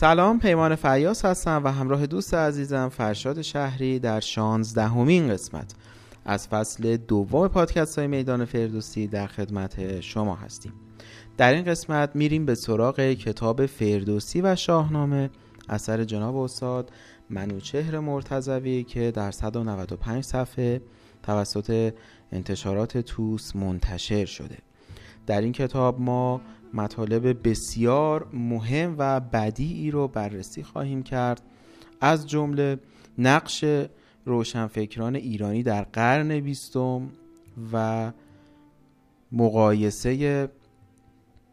سلام پیمان فیاس هستم و همراه دوست عزیزم فرشاد شهری در شانزدهمین قسمت. از فصل دوم پادکست های میدان فردوسی در خدمت شما هستیم. در این قسمت میریم به سراغ کتاب فردوسی و شاهنامه. اثر جناب استاد منوچهر مرتضوی که در 195 صفحه توسط انتشارات توس منتشر شده. در این کتاب ما مطالب بسیار مهم و بدیعی رو بررسی خواهیم کرد. از جمله نقش روشنفکران ایرانی در قرن بیستم و مقایسه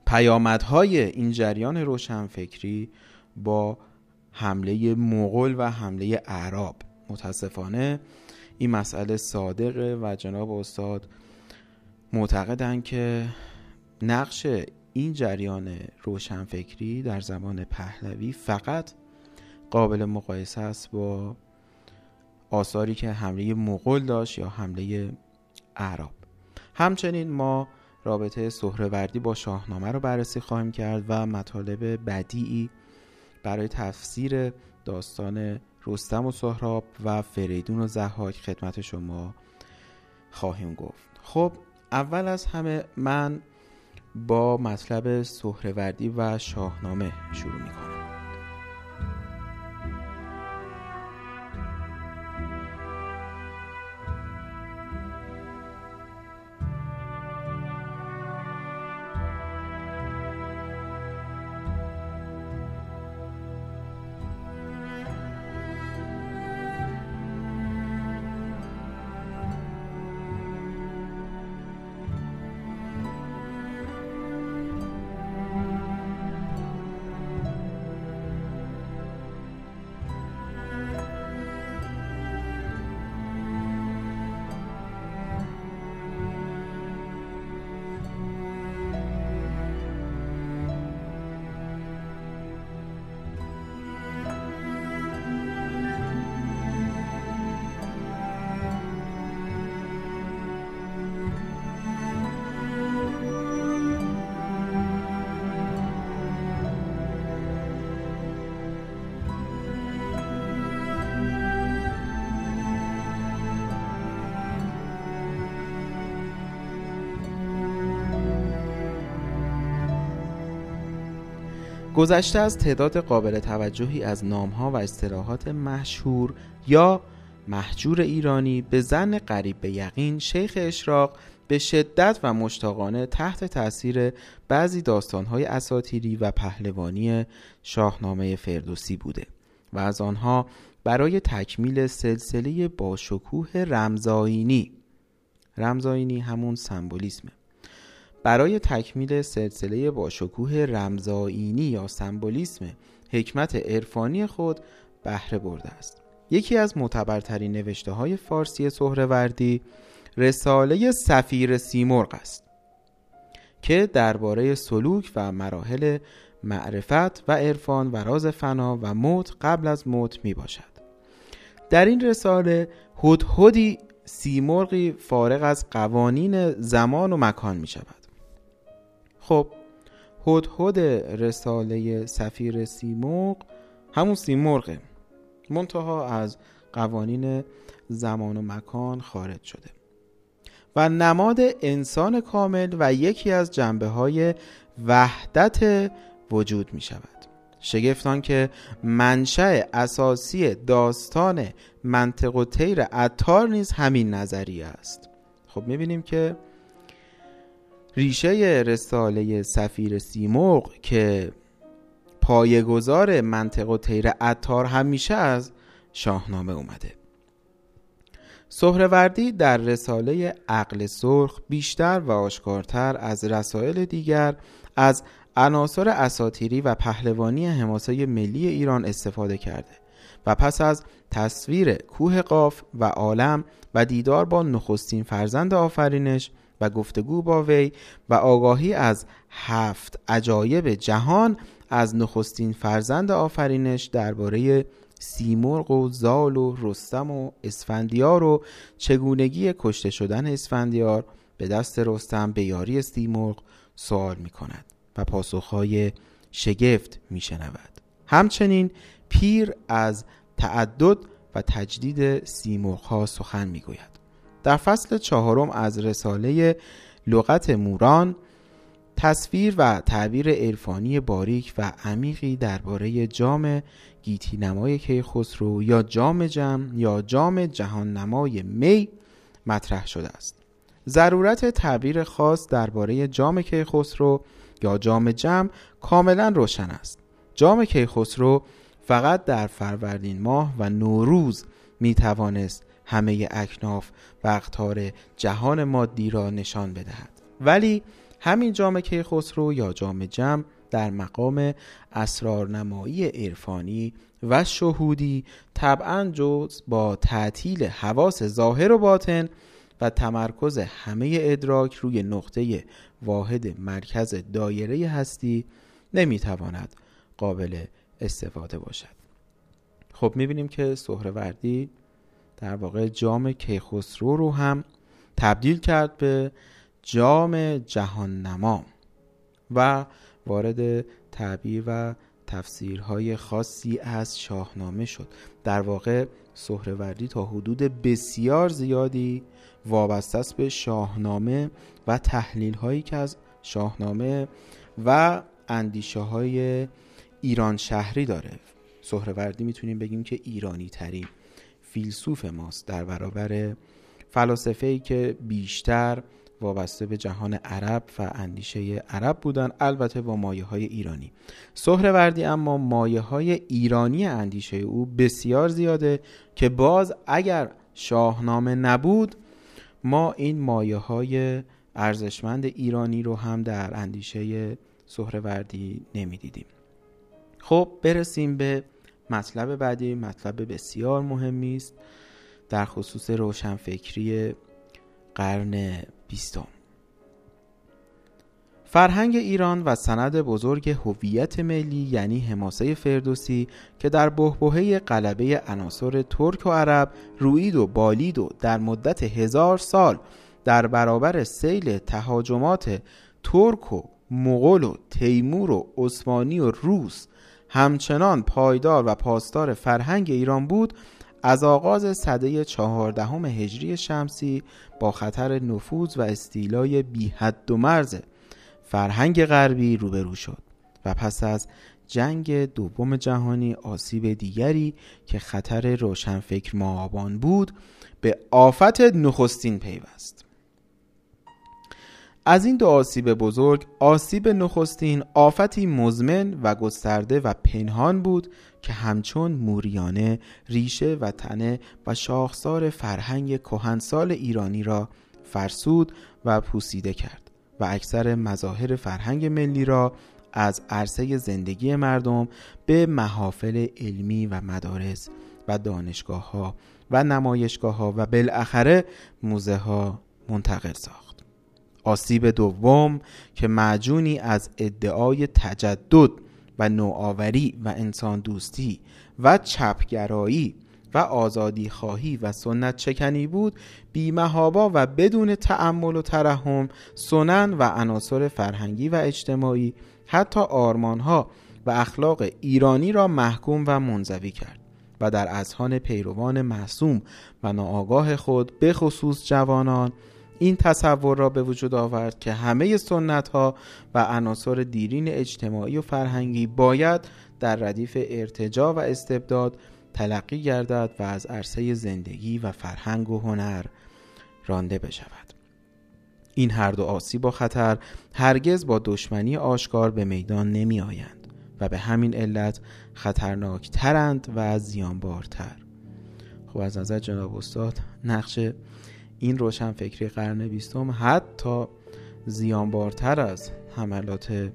پیامدهای این جریان روشنفکری با حمله مغول و حمله عرب متاسفانه این مسئله صادقه و جناب استاد معتقدند که نقش این جریان روشنفکری در زمان پهلوی فقط قابل مقایسه است با آثاری که حمله مغول داشت یا حمله عرب همچنین ما رابطه سهروردی با شاهنامه رو بررسی خواهیم کرد و مطالب بدیعی برای تفسیر داستان رستم و سهراب و فریدون و زحاک خدمت شما خواهیم گفت. خب اول از همه من با مطلب سهروردی و شاهنامه شروع می‌کنم. گذشته از تعداد قابل توجهی از نامها و اصطلاحات مشهور یا محجور ایرانی به زن قریب به یقین شیخ اشراق به شدت و مشتاقانه تحت تاثیر بعضی داستانهای اساتیری و پهلوانی شاهنامه فردوسی بوده و از آنها برای تکمیل سلسله با شکوه رمزاینی رمزاینی همون سمبولیسمه. برای تکمیل سلسله با شکوه یا سمبولیسم حکمت عرفانی خود بهره برده است. یکی از معتبرترین نوشته های فارسی سهروردی رساله سفیر سیمرغ است که درباره سلوک و مراحل معرفت و عرفان و راز فنا و موت قبل از موت می باشد در این رساله هدهدی سیمرغی فارغ از قوانین زمان و مکان می شود خب هدهد رساله سفیر سیمرغ همون سیمرغه. منتها از قوانین زمان و مکان خارج شده. و نماد انسان کامل و یکی از جنبه های وحدت وجود می شود شگفتان که منشأ اساسی داستان منطق و تیر عطار نیز همین نظریه است. خب می‌بینیم که ریشه رساله سفیر سیمرغ که پایگزار منطق و تیر عطار همیشه از شاهنامه اومده. سهروردی در رساله عقل سرخ بیشتر و آشکارتر از رسائل دیگر از عناصر اساتیری و پهلوانی حماسه ملی ایران استفاده کرده و پس از تصویر کوه قاف و عالم و دیدار با نخستین فرزند آفرینش و گفتگو با وی و آگاهی از هفت عجایب جهان از نخستین فرزند آفرینش درباره سیمرغ و زال و رستم و اسفندیار و چگونگی کشته شدن اسفندیار به دست رستم به یاری سیمرغ سوال می کند و پاسخهای شگفت می شنود همچنین پیر از تعدد و تجدید سیمرغ ها سخن می گوید در فصل چهارم از رساله لغت موران تصویر و تعبیر عرفانی باریک و عمیقی درباره جام گیتی نمای کیخسرو یا جام جم یا جام جهان نمای می مطرح شده است. ضرورت تعبیر خاص درباره جام کیخسرو یا جام جم کاملا روشن است. جام کیخسرو فقط در فروردین ماه و نوروز می توانست همه اکناف و جهان مادی را نشان بدهد. ولی همین جام کیخسرو یا جام جم در مقام اسرارنمایی عرفانی و شهودی طبعا جز با تعطیل حواس ظاهر و باطن و تمرکز همه ادراک روی نقطه واحد مرکز دایره هستی نمی‌تواند قابل استفاده باشد. خب می‌بینیم که سهروردی در واقع جام کیخسرو رو هم تبدیل کرد به جام جهان نما و وارد تعبیر و تفسیرهای خاصی از شاهنامه شد. در واقع سهروردی تا حدود بسیار زیادی وابسته است به شاهنامه و تحلیل هایی که از شاهنامه و اندیشه های ایران شهری داره. سهروردی می‌تونیم بگیم که ایرانی ترین فیلسوف ماست در برابر فلاسفه ای که بیشتر وابسته به جهان عرب و اندیشه عرب بودن البته با مایه های ایرانی. سهروردی اما مایه های ایرانی اندیشه او بسیار زیاده که باز اگر شاهنامه نبود ما این مایه های ارزشمند ایرانی رو هم در اندیشه سهروردی نمی‌دیدیم. خب برسیم به مطلب بعدی مطلب بسیار مهمی است در خصوص روشنفکری قرن بیستم. فرهنگ ایران و سند بزرگ هویت ملی یعنی حماسه فردوسی که در بهبهه قلبه عناصر ترک و عرب روید و بالید و در مدت هزار سال در برابر سیل تهاجمات ترک و مغول و تیمور و عثمانی و روس همچنان پایدار و پاسدار فرهنگ ایران بود از آغاز صده چهاردهم هجری شمسی با خطر نفوذ و استیلای بی حد و مرز فرهنگ غربی روبرو شد و پس از جنگ دوم جهانی آسیب دیگری که خطر روشنفکر معابان بود به آفت نخستین پیوست. از این دو آسیب بزرگ آسیب نخستین آفتی مزمن و گسترده و پنهان بود که همچون موریانه ریشه و تنه و شاخسار فرهنگ کهنسال ایرانی را فرسود و پوسیده کرد و اکثر مظاهر فرهنگ ملی را از عرصه زندگی مردم به محافل علمی و مدارس و دانشگاه ها و نمایشگاه ها و بالاخره موزه ها منتقل ساخت. آسیب دوم که معجونی از ادعای تجدد و نوآوری و انسان دوستی و چپگرایی و آزادی خواهی و سنت چکنی بود بیمهابا و بدون تأمل و ترحم سنن و عناصر فرهنگی و اجتماعی حتی آرمانها و اخلاق ایرانی را محکوم و منزوی کرد و در اذهان پیروان معصوم و ناآگاه خود به خصوص جوانان این تصور را به وجود آورد که همه سنت ها و عناصر دیرین اجتماعی و فرهنگی باید در ردیف ارتجا و استبداد تلقی گردد و از عرصه زندگی و فرهنگ و هنر رانده بشود. این هر دو آسیب و خطر هرگز با دشمنی آشکار به میدان نمی آیند و به همین علت خطرناکترند و زیانبارتر. خب از نظر جناب استاد نقش این روشنفکری قرن بیستم حتی زیانبارتر از حملات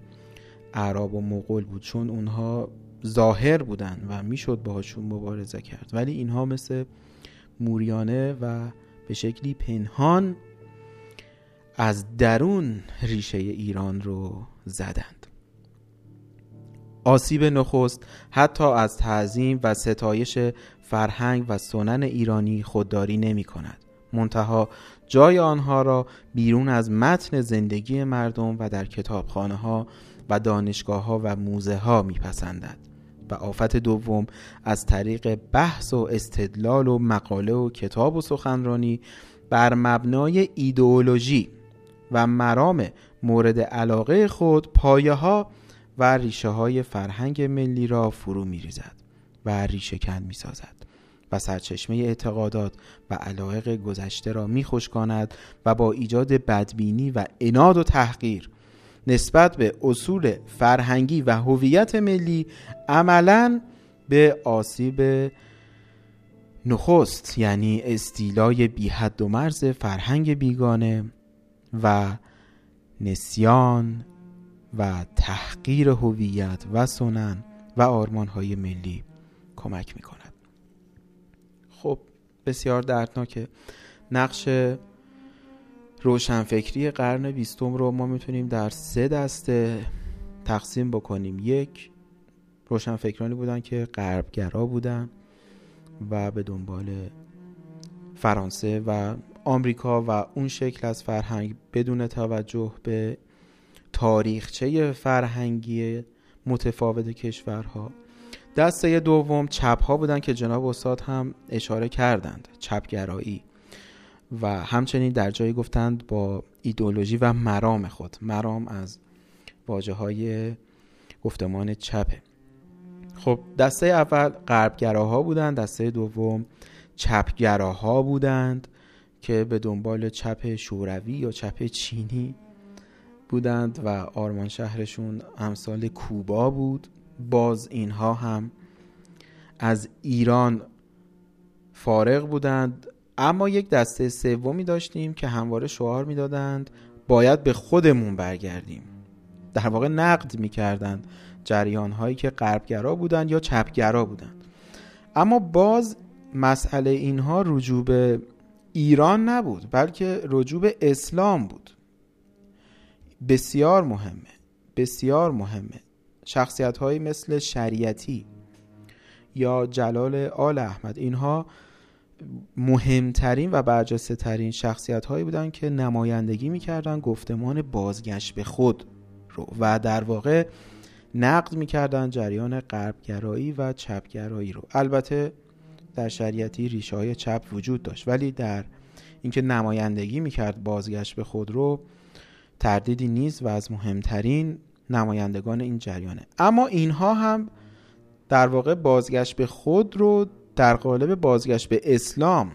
عرب و مغول بود چون اونها ظاهر بودن و می‌شد باهاشون مبارزه کرد. ولی اینها مثل موریانه و به شکلی پنهان از درون ریشه ایران رو زدند. آسیب نخست حتی از تعظیم و ستایش فرهنگ و سنن ایرانی خودداری نمی کند منتها جای آنها را بیرون از متن زندگی مردم و در کتابخانه ها و دانشگاه ها و موزه ها میپسندد و آفت دوم از طریق بحث و استدلال و مقاله و کتاب و سخنرانی بر مبنای ایدئولوژی و مرام مورد علاقه خود پایه ها و ریشه های فرهنگ ملی را فرو می ریزد و ریشه کن می سازد و سرچشمه اعتقادات و علایق گذشته را می کند و با ایجاد بدبینی و اناد و تحقیر نسبت به اصول فرهنگی و هویت ملی عملا به آسیب نخست یعنی استیلای بی حد و مرز فرهنگ بیگانه و نسیان و تحقیر هویت و سنن و آرمانهای ملی کمک می کند خب بسیار دردناکه. نقش روشنفکری قرن بیستم رو ما می‌تونیم در سه دسته تقسیم بکنیم. یک روشنفکرانی بودن که غربگرا بودن و به دنبال فرانسه و آمریکا و اون شکل از فرهنگ بدون توجه به تاریخچه فرهنگی متفاوت کشورها. دسته دوم چپ ها بودن که جناب استاد هم اشاره کردند چپگرایی. و همچنین در جایی گفتند با ایدولوژی و مرام خود. مرام از واجه های گفتمان چپه. خب دسته اول غربگراها بودند دسته دوم چپگراها بودند که به دنبال چپ شوروی یا چپ چینی بودند و آرمان شهرشون امثال کوبا بود. باز اینها هم از ایران فارغ بودند اما یک دسته سومی داشتیم که همواره شعار می‌دادند باید به خودمون برگردیم. در واقع نقد می‌کردند جریان هایی که غربگرا بودند یا چپگرا بودند. اما باز مسئله اینها رجوع به ایران نبود بلکه رجوع به اسلام بود. بسیار مهمه بسیار مهمه. شخصیت هایی مثل شریعتی یا جلال آل احمد. اینها مهمترین و برجسته ترین شخصیت هایی بودن که نمایندگی می‌کردن گفتمان بازگشت به خود رو. و در واقع نقد می‌کردن جریان غربگرایی و چپگرایی رو. البته در شریعتی ریشه های چپ وجود داشت ولی در اینکه نمایندگی می‌کرد بازگشت به خود رو تردیدی نیست و از مهمترین نمایندگان این جریانه. اما اینها هم در واقع بازگشت به خود رو در قالب بازگشت به اسلام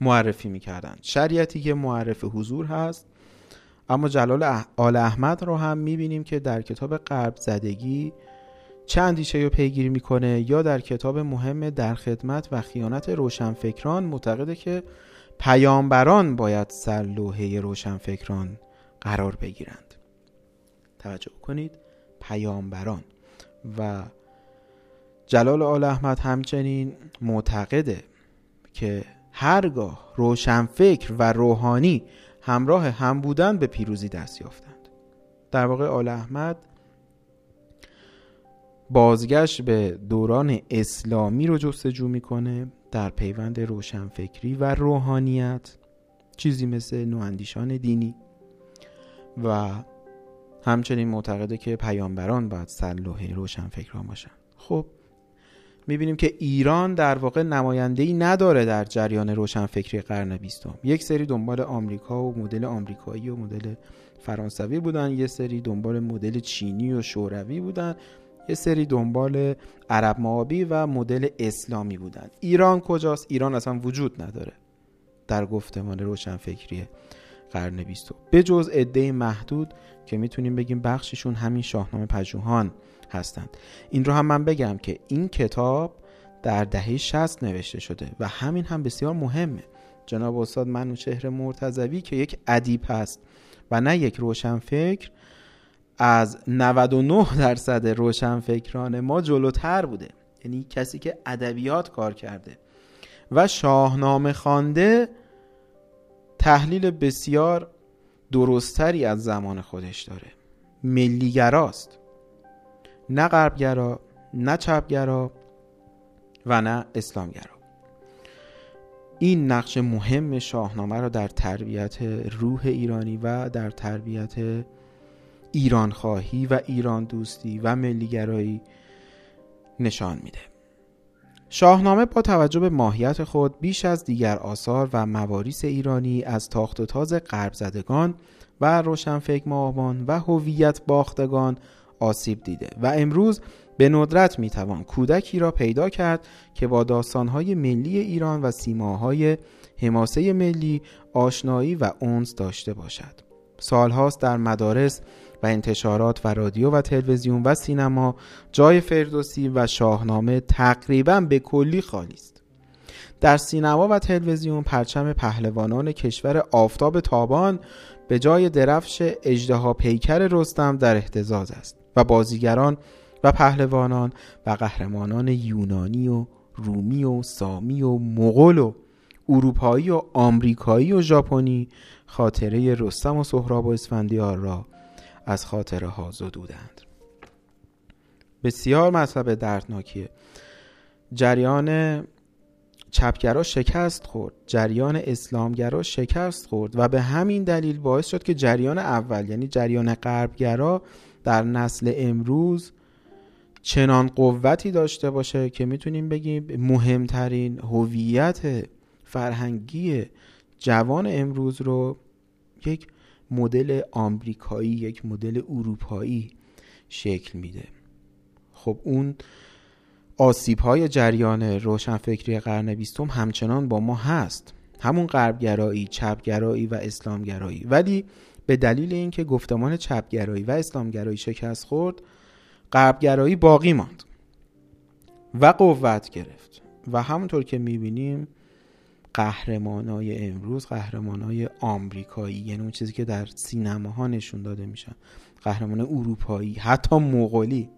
معرفی می‌کردن شریعتی که معرف حضور هست اما جلال آل احمد رو هم می‌بینیم که در کتاب قرب زدگی چند اندیشه رو پیگیری می‌کنه یا در کتاب مهم در خدمت و خیانت روشنفکران معتقده که پیامبران باید سر لوحه روشنفکران قرار بگیرند. توجه کنید پیامبران. و جلال آل احمد همچنین معتقده که هرگاه روشنفکر و روحانی همراه هم بودن به پیروزی دست یافتند. در واقع آل احمد بازگشت به دوران اسلامی رو جستجو می‌کنه در پیوند روشنفکری و روحانیت چیزی مثل نواندیشان دینی. و همچنین معتقده که پیامبران باید سلوحه روشنفکران باشن. خب می‌بینیم که ایران در واقع نماینده ای نداره در جریان روشنفکری قرن بیستم. یک سری دنبال آمریکا و مدل آمریکایی و مدل فرانسوی بودن یه سری دنبال مدل چینی و شوروی بودن یه سری دنبال عرب معابی و مدل اسلامی بودن. ایران کجاست؟ ایران اصلا وجود نداره در گفتمان روشنفکری قرن بیستم. به جز عده محدود که می‌تونیم بگیم بخششون همین شاهنامه پژوهان هستند. این رو هم من بگم که این کتاب در دهه 60 نوشته شده و همین هم بسیار مهمه. جناب استاد منوچهر مرتضوی که یک ادیب هست و نه یک روشنفکر از 99 درصد روشنفکران ما جلوتر بوده. یعنی کسی که ادبیات کار کرده و شاهنامه خوانده تحلیل بسیار درستری از زمان خودش داره. ملیگراست. نه غربگرا نه چپگرا و نه اسلامگرا. این نقش مهم شاهنامه را در تربیت روح ایرانی و در تربیت ایران خواهی و ایران دوستی و ملیگرایی نشان میده. شاهنامه با توجه به ماهیت خود بیش از دیگر آثار و مواریس ایرانی از تاخت و تاز غرب زدگان و روشنفکر ماهبان و هویت باختگان آسیب دیده و امروز به ندرت می‌توان کودکی را پیدا کرد که با داستانهای ملی ایران و سیماهای حماسه ملی آشنایی و اونس داشته باشد. سالهاست در مدارس و انتشارات و رادیو و تلویزیون و سینما جای فردوسی و شاهنامه تقریبا به کلی خالی است. در سینما و تلویزیون پرچم پهلوانان کشور آفتاب تابان به جای درفش اجدها پیکر رستم در احتزاز است و بازیگران و پهلوانان و قهرمانان یونانی و رومی و سامی و مغول و اروپایی و آمریکایی و ژاپنی خاطره رستم و سهراب و اسفندیار را از خاطره ها زدودند بسیار مطلب دردناکیه. جریان چپگرا شکست خورد. جریان اسلامگرا شکست خورد و به همین دلیل باعث شد که جریان اول یعنی جریان غربگرا در نسل امروز چنان قوتی داشته باشه که می‌تونیم بگیم مهمترین هویت فرهنگی جوان امروز رو یک مدل آمریکایی یک مدل اروپایی شکل میده. خب اون آسیب های جریان روشنفکری قرن بیستم همچنان با ما هست. همون غربگرایی، چپگرایی و اسلامگرایی. ولی به دلیل اینکه گفتمان چپگرایی و اسلامگرایی شکست خورد غربگرایی باقی ماند و قوت گرفت. و همونطور که می‌بینیم قهرمانای امروز قهرمانای آمریکایی یعنی اون چیزی که در سینماها نشون داده میشن. قهرمان اروپایی حتی مغولی.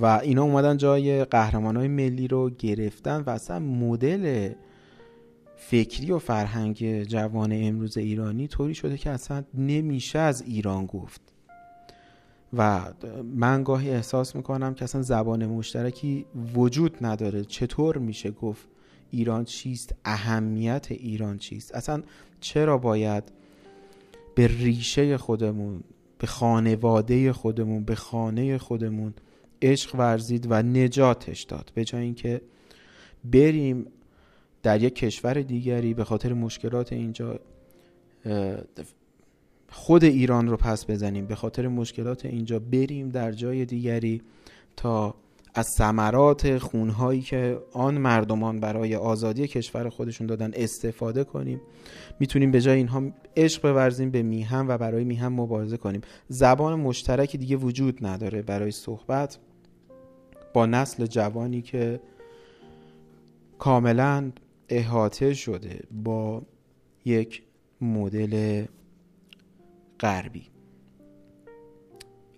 و اینا اومدن جای قهرمانای ملی رو گرفتن و اصلا مدل فکری و فرهنگ جوان امروز ایرانی طوری شده که اصلا نمیشه از ایران گفت. و من گاهی احساس می‌کنم که اصلا زبان مشترکی وجود نداره. چطور میشه گفت ایران چیست؟ اهمیت ایران چیست؟ اصلا چرا باید به ریشه خودمون به خانواده خودمون به خانه خودمون عشق ورزید و نجاتش داد؟ به جای اینکه بریم در یک کشور دیگری به خاطر مشکلات اینجا خود ایران رو پس بزنیم به خاطر مشکلات اینجا بریم در جای دیگری تا از ثمرات خونهایی که آن مردمان برای آزادی کشور خودشون دادن استفاده کنیم. می‌تونیم به جای اینها عشق بورزیم به میهم و برای میهم مبارزه کنیم. زبان مشترکی دیگه وجود نداره برای صحبت. با نسل جوانی که کاملا احاطه شده با یک مدل غربی.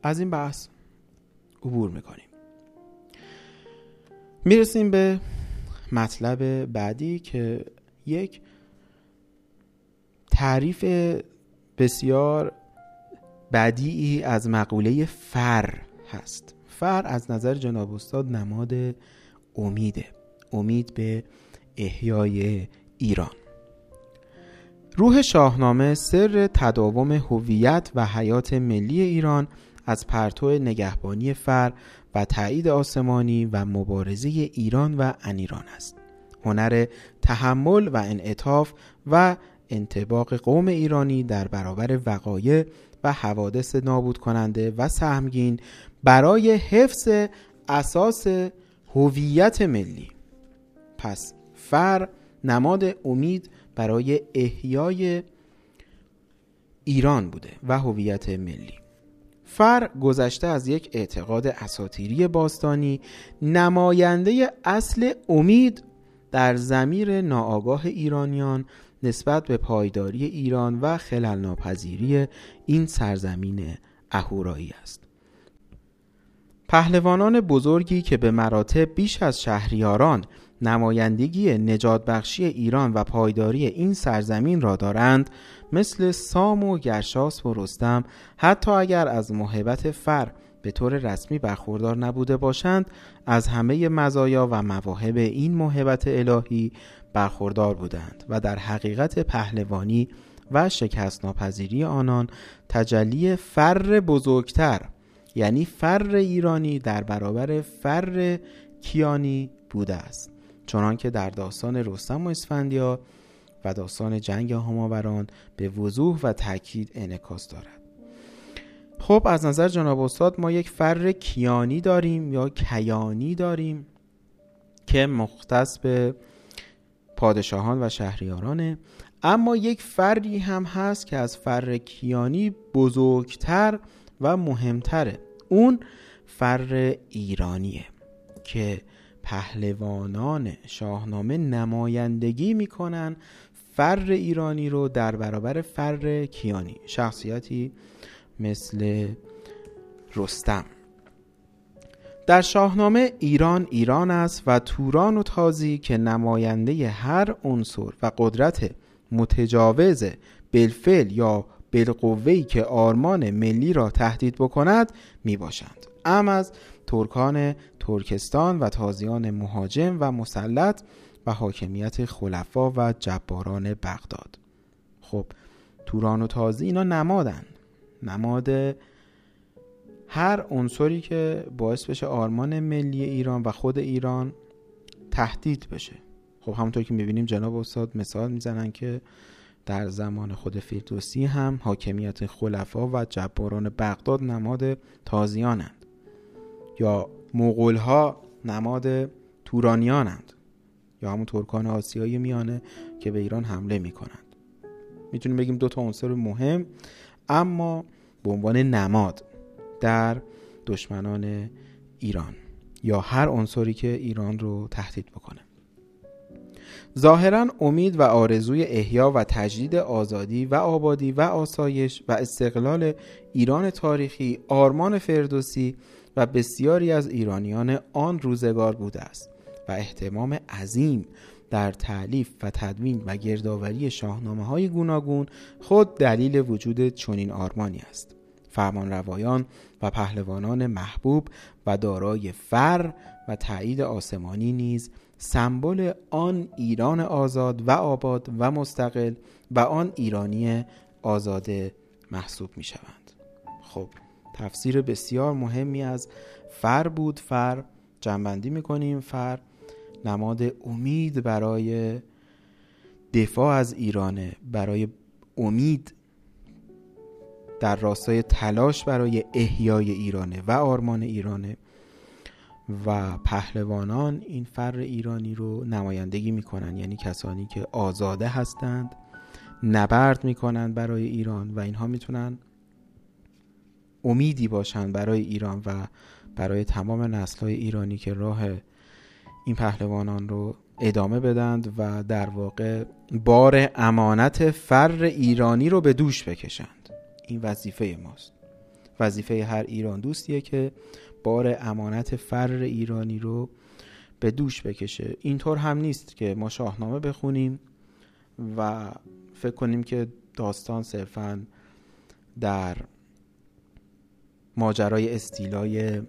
از این بحث عبور می‌کنیم. می‌رسیم به مطلب بعدی که یک تعریف بسیار بدیعی از مقوله فر هست. فر از نظر جناب استاد نماد امیده امید به احیای ایران. روح شاهنامه سر تداوم هویت و حیات ملی ایران از پرتو نگهبانی فر و تایید آسمانی و مبارزه ایران و انیران است. هنر تحمل و انعطاف و انتباق قوم ایرانی در برابر وقایع و حوادث نابود کننده و سهمگین برای حفظ اساس هویت ملی. پس فر نماد امید برای احیای ایران بوده و هویت ملی. فر گذشته از یک اعتقاد اساتیری باستانی نماینده اصل امید در زمیر ناآگاه ایرانیان نسبت به پایداری ایران و خلل این سرزمین اهورایی است. پهلوانان بزرگی که به مراتب بیش از شهریاران نمایندگی نجات بخشی ایران و پایداری این سرزمین را دارند مثل سام و گرشاس و رستم حتی اگر از محبت فر به طور رسمی برخوردار نبوده باشند از همه مزایا و مواهب این محبت الهی برخوردار بودند و در حقیقت پهلوانی و شکست ناپذیری آنان تجلی فر بزرگتر یعنی فر ایرانی در برابر فر کیانی بوده است. چنان که در داستان رستم و اسفندیار و داستان جنگ هماوران به وضوح و تاکید انعکاس دارد. خب از نظر جناب استاد ما یک فر کیانی داریم یا کیانی داریم که مختص به پادشاهان و شهریارانه. اما یک فردی هم هست که از فر کیانی بزرگتر و مهمتره. اون فر ایرانیه که پهلوانان شاهنامه نمایندگی می‌کنن فر ایرانی رو در برابر فر کیانی شخصیتی مثل رستم. در شاهنامه ایران ایران است و توران و تازی که نماینده هر عنصر و قدرت متجاوز بالفعل یا بالقوهی که آرمان ملی را تهدید بکند می باشند ام از ترکان ترکستان و تازیان مهاجم و مسلط و حاکمیت خلفا و جباران بغداد. خب توران و تازی اینا نمادن. نماد هر عنصری که باعث بشه آرمان ملی ایران و خود ایران تهدید بشه. خب همونطور که می‌بینیم جناب استاد مثال می‌زنن که در زمان خود فیردوسی هم حاکمیت خلفا و جباران بغداد نماد تازیانند. یا مغول ها نماد تورانیانند یا همون ترکان آسیایی میانه که به ایران حمله می‌کنند. می‌تونیم بگیم دو تا عنصر مهم اما به عنوان نماد در دشمنان ایران یا هر عنصری که ایران رو تهدید بکنه. ظاهرا امید و آرزوی احیا و تجدید آزادی و آبادی و آسایش و استقلال ایران تاریخی آرمان فردوسی و بسیاری از ایرانیان آن روزگار بوده است و احتمام عظیم در تعلیف و تدوین و گردآوری شاهنامه های گوناگون خود دلیل وجود چنین آرمانی است. فرمان روایان و پهلوانان محبوب و دارای فر و تایید آسمانی نیز سمبل آن ایران آزاد و آباد و مستقل و آن ایرانی آزاده محسوب می شوند خب تفسیر بسیار مهمی از فر بود. فر جنبندی می کنیم فر نماد امید برای دفاع از ایرانه برای امید در راستای تلاش برای احیای ایرانه و آرمان ایرانه و پهلوانان این فر ایرانی رو نمایندگی می‌کنن. یعنی کسانی که آزاده هستند نبرد می‌کنند برای ایران و اینها می‌تونن امیدی باشند برای ایران و برای تمام نسلهای ایرانی که راه این پهلوانان رو ادامه بدند و در واقع بار امانت فر ایرانی رو به دوش بکشند. این وظیفه ماست. وظیفه هر ایران دوستیه که بار امانت فر ایرانی رو به دوش بکشه. اینطور هم نیست که ما شاهنامه بخونیم و فکر کنیم که داستان صرفا در ماجرای استیلای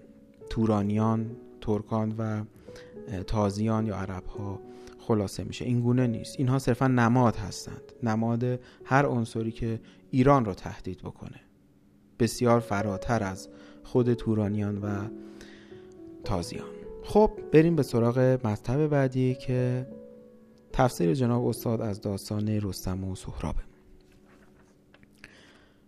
تورانیان ترکان و تازیان یا عرب ها خلاصه میشه. این گونه نیست. اینها صرفا نماد هستند. نماد هر عنصری که ایران را تهدید بکنه. بسیار فراتر از خود تورانیان و تازیان. خب بریم به سراغ مطلب بعدی که تفسیر جناب استاد از داستان رستم و سهرابه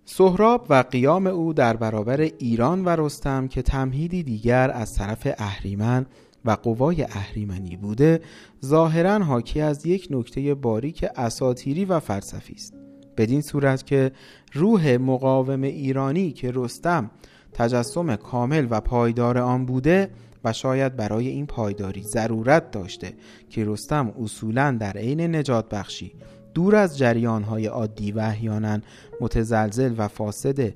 سهراب و قیام او در برابر ایران و رستم که تمهیدی دیگر از طرف اهریمن و قوای اهریمنی بوده ظاهرا حاکی از یک نکته باریک اساتیری و فلسفی است. بدین صورت که روح مقاوم ایرانی که رستم تجسم کامل و پایدار آن بوده و شاید برای این پایداری ضرورت داشته که رستم اصولا در عین نجات بخشی دور از جریانهای عادی و احیانا متزلزل و فاسد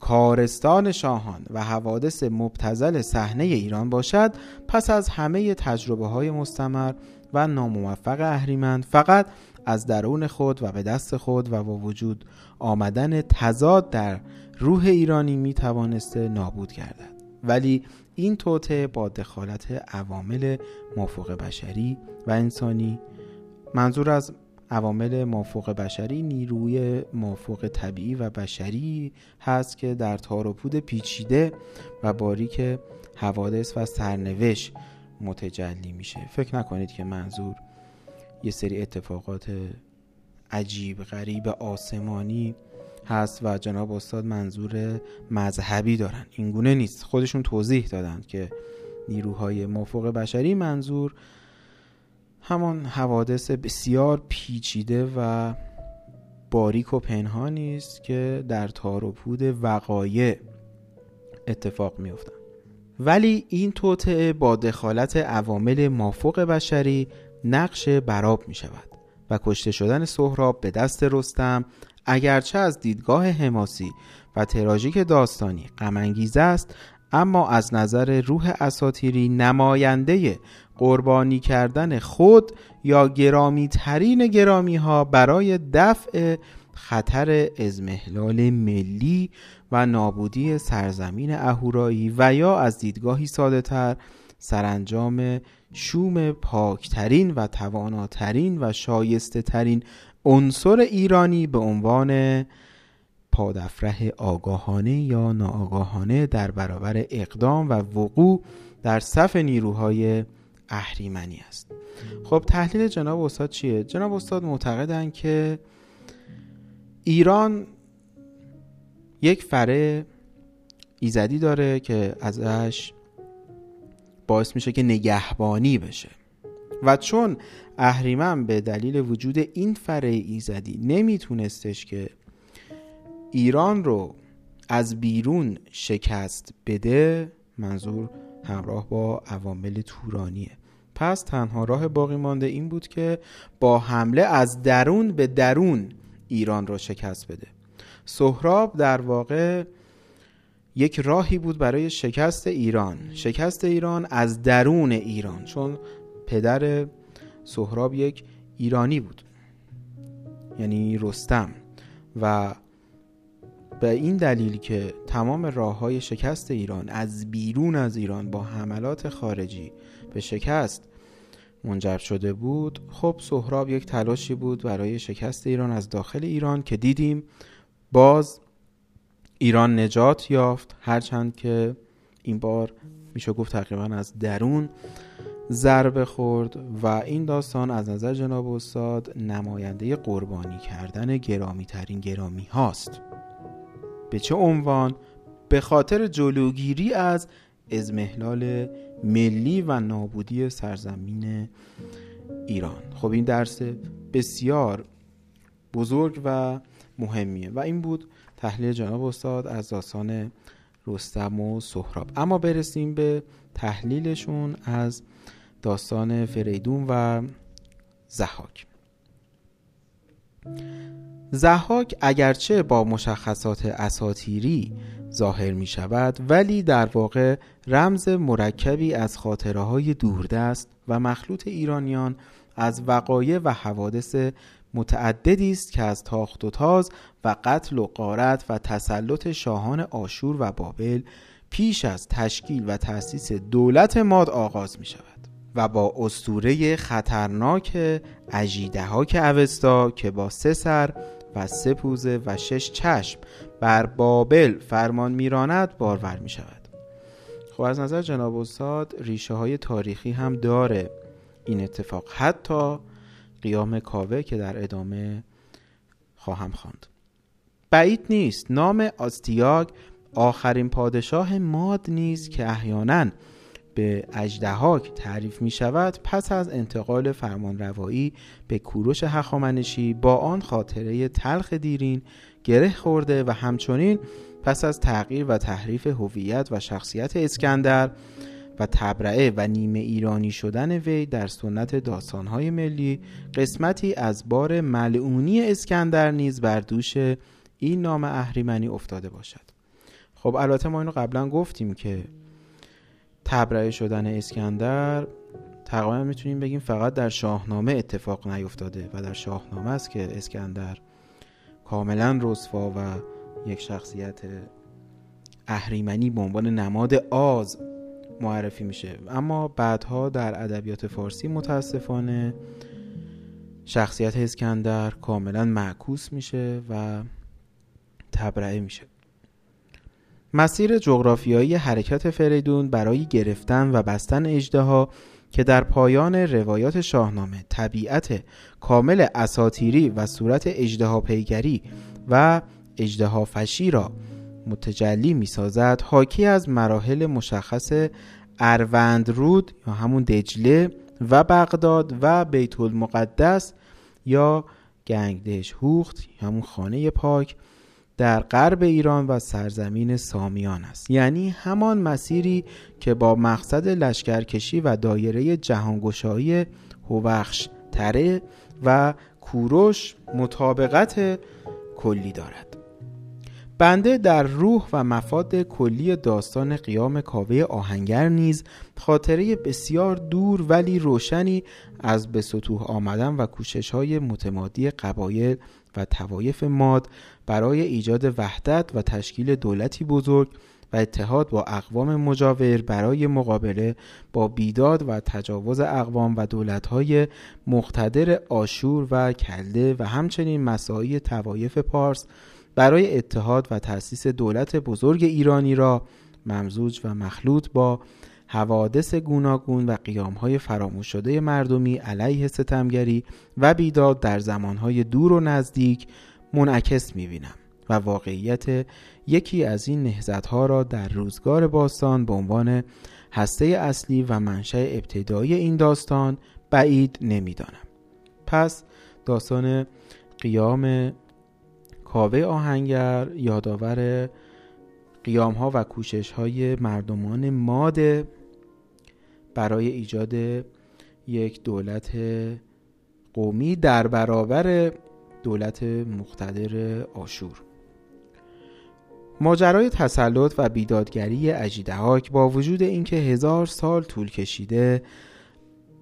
کارستان شاهان و حوادث مبتزل صحنه ایران باشد پس از همه تجربه های مستمر و ناموفق اهریمن فقط از درون خود و به دست خود و با وجود آمدن تضاد در روح ایرانی می توانسته نابود گردد. ولی این توته با دخالت عوامل مافوق بشری و انسانی منظور از عوامل مافوق بشری نیروی مافوق طبیعی و بشری هست که در تار و پود پیچیده و باریک حوادث و سرنوشت متجلی میشه. فکر نکنید که منظور یه سری اتفاقات عجیب غریب آسمانی هست و جناب استاد منظور مذهبی دارن. اینگونه نیست. خودشون توضیح دادن که نیروهای مافوق بشری منظور همان حوادث بسیار پیچیده و باریک و پنهانی است که در تار و پود وقایع اتفاق میافتند ولی این توطعه با دخالت عوامل مافوق بشری نقش براب می شود و کشته شدن سهراب به دست رستم اگرچه از دیدگاه حماسی و تراژیک داستانی غمانگیز است اما از نظر روح اساتیری نماینده قربانی کردن خود یا گرامی ترین گرامی ها برای دفع خطر ازمهلال ملی و نابودی سرزمین اهورایی و یا از دیدگاهی ساده تر سرانجام شوم پاکترین و تواناترین و شایسته ترین عنصر ایرانی به عنوان پادفره آگاهانه یا ناآگاهانه در برابر اقدام و وقوع در صف نیروهای اهریمنی است. خب تحلیل جناب استاد چیه؟ جناب استاد معتقدن که ایران یک فره ایزدی داره که ازش باعث میشه که نگهبانی بشه. و چون اهریمن به دلیل وجود این فره ایزدی نمیتونستش که ایران رو از بیرون شکست بده منظور همراه با عوامل تورانیه پس تنها راه باقی مانده این بود که با حمله از درون به درون ایران را شکست بده. سهراب در واقع یک راهی بود برای شکست ایران. شکست ایران از درون ایران چون پدر سهراب یک ایرانی بود یعنی رستم. و به این دلیل که تمام راه های شکست ایران از بیرون از ایران با حملات خارجی به شکست. منجر شده بود. خب سهراب یک تلاشی بود برای شکست ایران از داخل ایران که دیدیم. باز ایران نجات یافت. هرچند که این بار میشه گفت تقریبا از درون ضربه خورد و این داستان از نظر جناب استاد نماینده قربانی کردن گرامی ترین گرامی هاست. به چه عنوان؟ به خاطر جلوگیری از ازمهلال ملی و نابودی سرزمین ایران. خب این درس بسیار بزرگ و مهمیه و این بود تحلیل جناب استاد از داستان رستم و سهراب. اما برسیم به تحلیلشون از داستان فریدون و زحاک. زحاک اگرچه با مشخصات اساتیری ظاهر می شود ولی در واقع رمز مرکبی از خاطره های دوردست و مخلوط ایرانیان از وقایع و حوادث متعددی است که از تاخت و تاز و قتل و قارت و تسلط شاهان آشور و بابل پیش از تشکیل و تأسیس دولت ماد آغاز می شود و با استوره خطرناک اجیدهاک اوستا که با سه سر و سه پوزه و شش چشم بر بابل فرمان میراند بارور می شود خب از نظر جناب استاد ریشه های تاریخی هم داره این اتفاق. حتی قیام کاوه که در ادامه خواهم خواند. بعید نیست. نام آستیاگ آخرین پادشاه ماد نیز که احیانا به اجدهاک تعریف می شود پس از انتقال فرمانروایی به کوروش هخامنشی با آن خاطره تلخ دیرین گره خورده و همچنین پس از تغییر و تحریف هویت و شخصیت اسکندر و تبرعه و نیمه ایرانی شدن وی در سنت داستانهای ملی قسمتی از بار ملعونی اسکندر نیز بر دوش این نام اهریمنی افتاده باشد. خب البته ما اینو قبلا گفتیم که تبرئه شدن اسکندر تقریبا می‌تونیم بگیم فقط در شاهنامه اتفاق نیفتاده و در شاهنامه است که اسکندر کاملا رسوا و یک شخصیت اهریمنی به عنوان نماد آز معرفی میشه. اما بعدها در ادبیات فارسی متاسفانه شخصیت اسکندر کاملا معکوس میشه و تبرئه میشه. مسیر جغرافیایی حرکت فریدون برای گرفتن و بستن اجدها که در پایان روایات شاهنامه طبیعت کامل اساتیری و صورت اجدها پیگری و اجدها فشی را متجلی می سازد حاکی از مراحل مشخص اروند رود یا همون دجله و بغداد و بیت المقدس یا گنگدش هوخت یا همون خانه پاک در غرب ایران و سرزمین سامیان است. یعنی همان مسیری که با مقصد لشکرکشی و دایره جهانگشایی هوخش تره و کوروش مطابقت کلی دارد. بنده در روح و مفاد کلی داستان قیام کاوه آهنگر نیز خاطره بسیار دور ولی روشنی از به سطوح آمدن و کوشش های متمادی قبایل و توایف ماد برای ایجاد وحدت و تشکیل دولتی بزرگ و اتحاد با اقوام مجاور برای مقابله با بیداد و تجاوز اقوام و دولتهای مقتدر آشور و کلده و همچنین مساعی توایف پارس برای اتحاد و تأسیس دولت بزرگ ایرانی را ممزوج و مخلوط با حوادث گوناگون و قیامهای فراموش شده مردمی علیه ستمگری و بیداد در زمانهای دور و نزدیک منعکس می‌بینم و واقعیت یکی از این نهزتها را در روزگار باستان به عنوان هسته اصلی و منشأ ابتدایی این داستان بعید نمی‌دانم. پس داستان قیام کاوه آهنگر یادآور قیام ها و کوشش های مردمان ماده برای ایجاد یک دولت قومی در برابر دولت مقتدر آشور. ماجرای تسلط و بیدادگری اجیدهاک با وجود اینکه هزار سال طول کشیده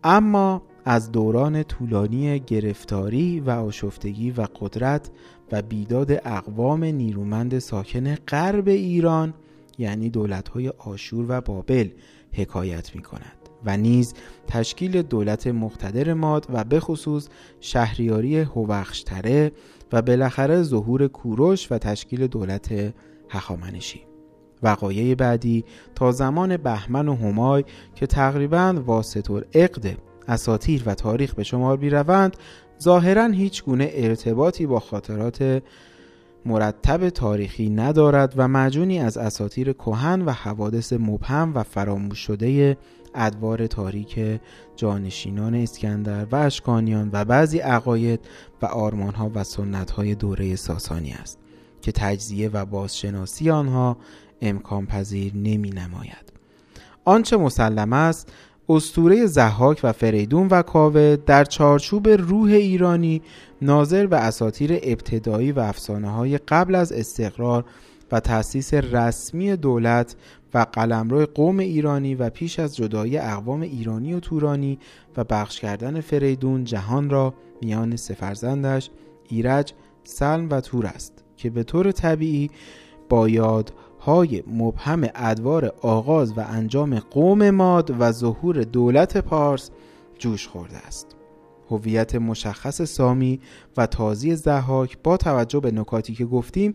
اما از دوران طولانی گرفتاری و آشفتگی و قدرت و بیداد اقوام نیرومند ساکن غرب ایران یعنی دولت‌های آشور و بابل حکایت می کند و نیز تشکیل دولت مقتدر ماد و به خصوص شهریاری هوخشتره و بالاخره ظهور کوروش و تشکیل دولت هخامنشی. وقایع بعدی تا زمان بهمن و همای که تقریبا واسطور عقد اساتیر و تاریخ به شمار بیروند ظاهرا هیچ گونه ارتباطی با خاطرات مرتب تاریخی ندارد و مجونی از اساتیر کهن و حوادث مبهم و فراموش شده ادوار تاریک جانشینان اسکندر و اشکانیان و بعضی عقاید و آرمانها و سنتهای دوره ساسانی است که تجزیه و بازشناسی آنها امکان پذیر نمی نماید. آنچه مسلم است استوره زحاک و فریدون و کاوه در چارچوب روح ایرانی ناظر به اساتیر ابتدایی و افسانه های قبل از استقرار و تأسیس رسمی دولت و قلمرو قوم ایرانی و پیش از جدایی اقوام ایرانی و تورانی و بخش کردن فریدون جهان را میان سفرزندش ایرج، سلم و تور است که به طور طبیعی با یادهای مبهم ادوار آغاز و انجام قوم ماد و ظهور دولت پارس جوش خورده است. هویت مشخص سامی و تازی زهاک با توجه به نکاتی که گفتیم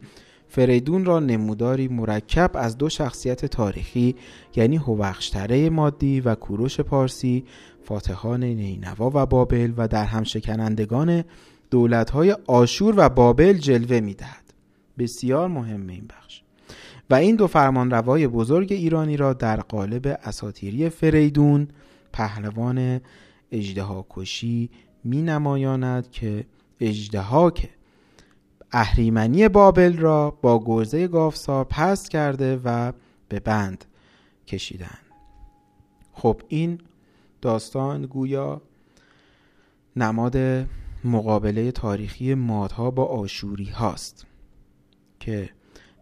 فریدون را نموداری مرکب از دو شخصیت تاریخی یعنی هوخشتره مادی و کوروش پارسی فاتحان نینوا و بابل و در هم شکنندگان دولتهای آشور و بابل جلوه می دهد. بسیار مهم این بخش و این دو فرمانروای بزرگ ایرانی را در قالب اساتیری فریدون پهلوان اجدها کشی می نمایاند که اجدها که اهریمنی بابل را با گرزه گافسار پست کرده و به بند کشیدن خب این داستان گویا نماد مقابله تاریخی مادها با آشوری هاست که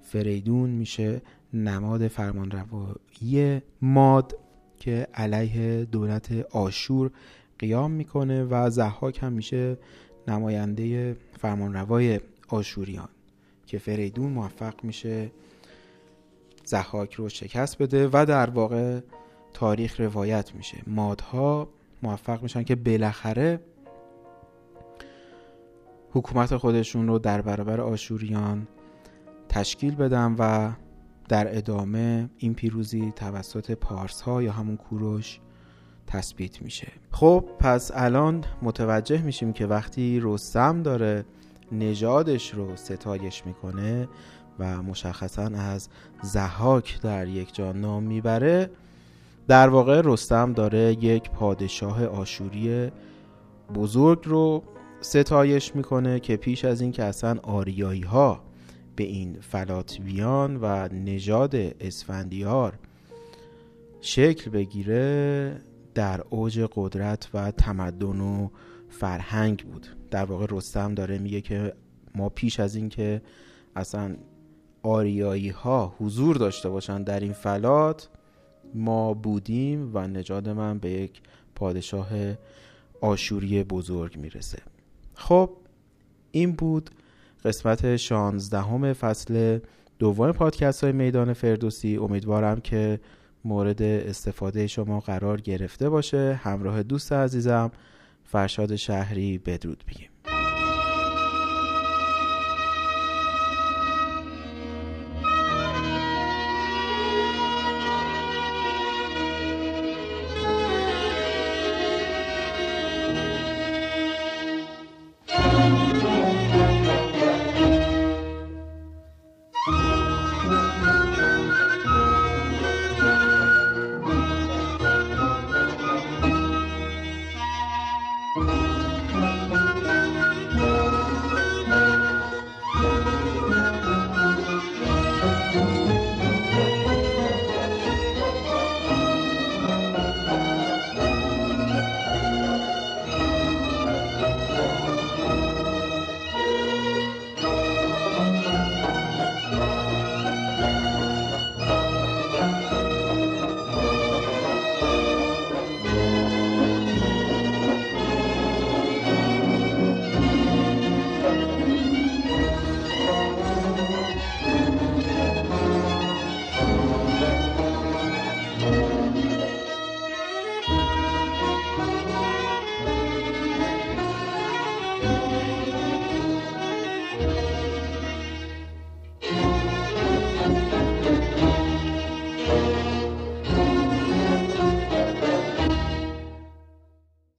فریدون میشه نماد فرمانروایی ماد که علیه دولت آشور قیام می‌کنه و زحاک هم میشه نماینده فرمانروای آشوریان که فریدون موفق میشه زحاک رو شکست بده و در واقع تاریخ روایت میشه. مادها موفق میشن که بالاخره حکومت خودشون رو در برابر آشوریان تشکیل بدن و در ادامه این پیروزی توسط پارس ها یا همون کوروش تثبیت میشه. خب پس الان متوجه میشیم که وقتی رستم داره نژادش رو ستایش می‌کنه و مشخصا از زهاک در یک جا نام می‌بره. در واقع رستم داره یک پادشاه آشوری بزرگ رو ستایش می‌کنه که پیش از این که اصلا آریایی ها به این فلاتویان و نژاد اسفندیار شکل بگیره در اوج قدرت و تمدن و فرهنگ بود. در واقع رستم داره میگه که ما پیش از این که اصلا آریایی ها حضور داشته باشن در این فلات ما بودیم و نجاد من به یک پادشاه آشوری بزرگ می‌رسه. خب این بود قسمت شانزدهم فصل دوم پادکست های میدان فردوسی. امیدوارم که مورد استفاده شما قرار گرفته باشه. همراه دوست عزیزم فرشاد شهری بدرود بگیم.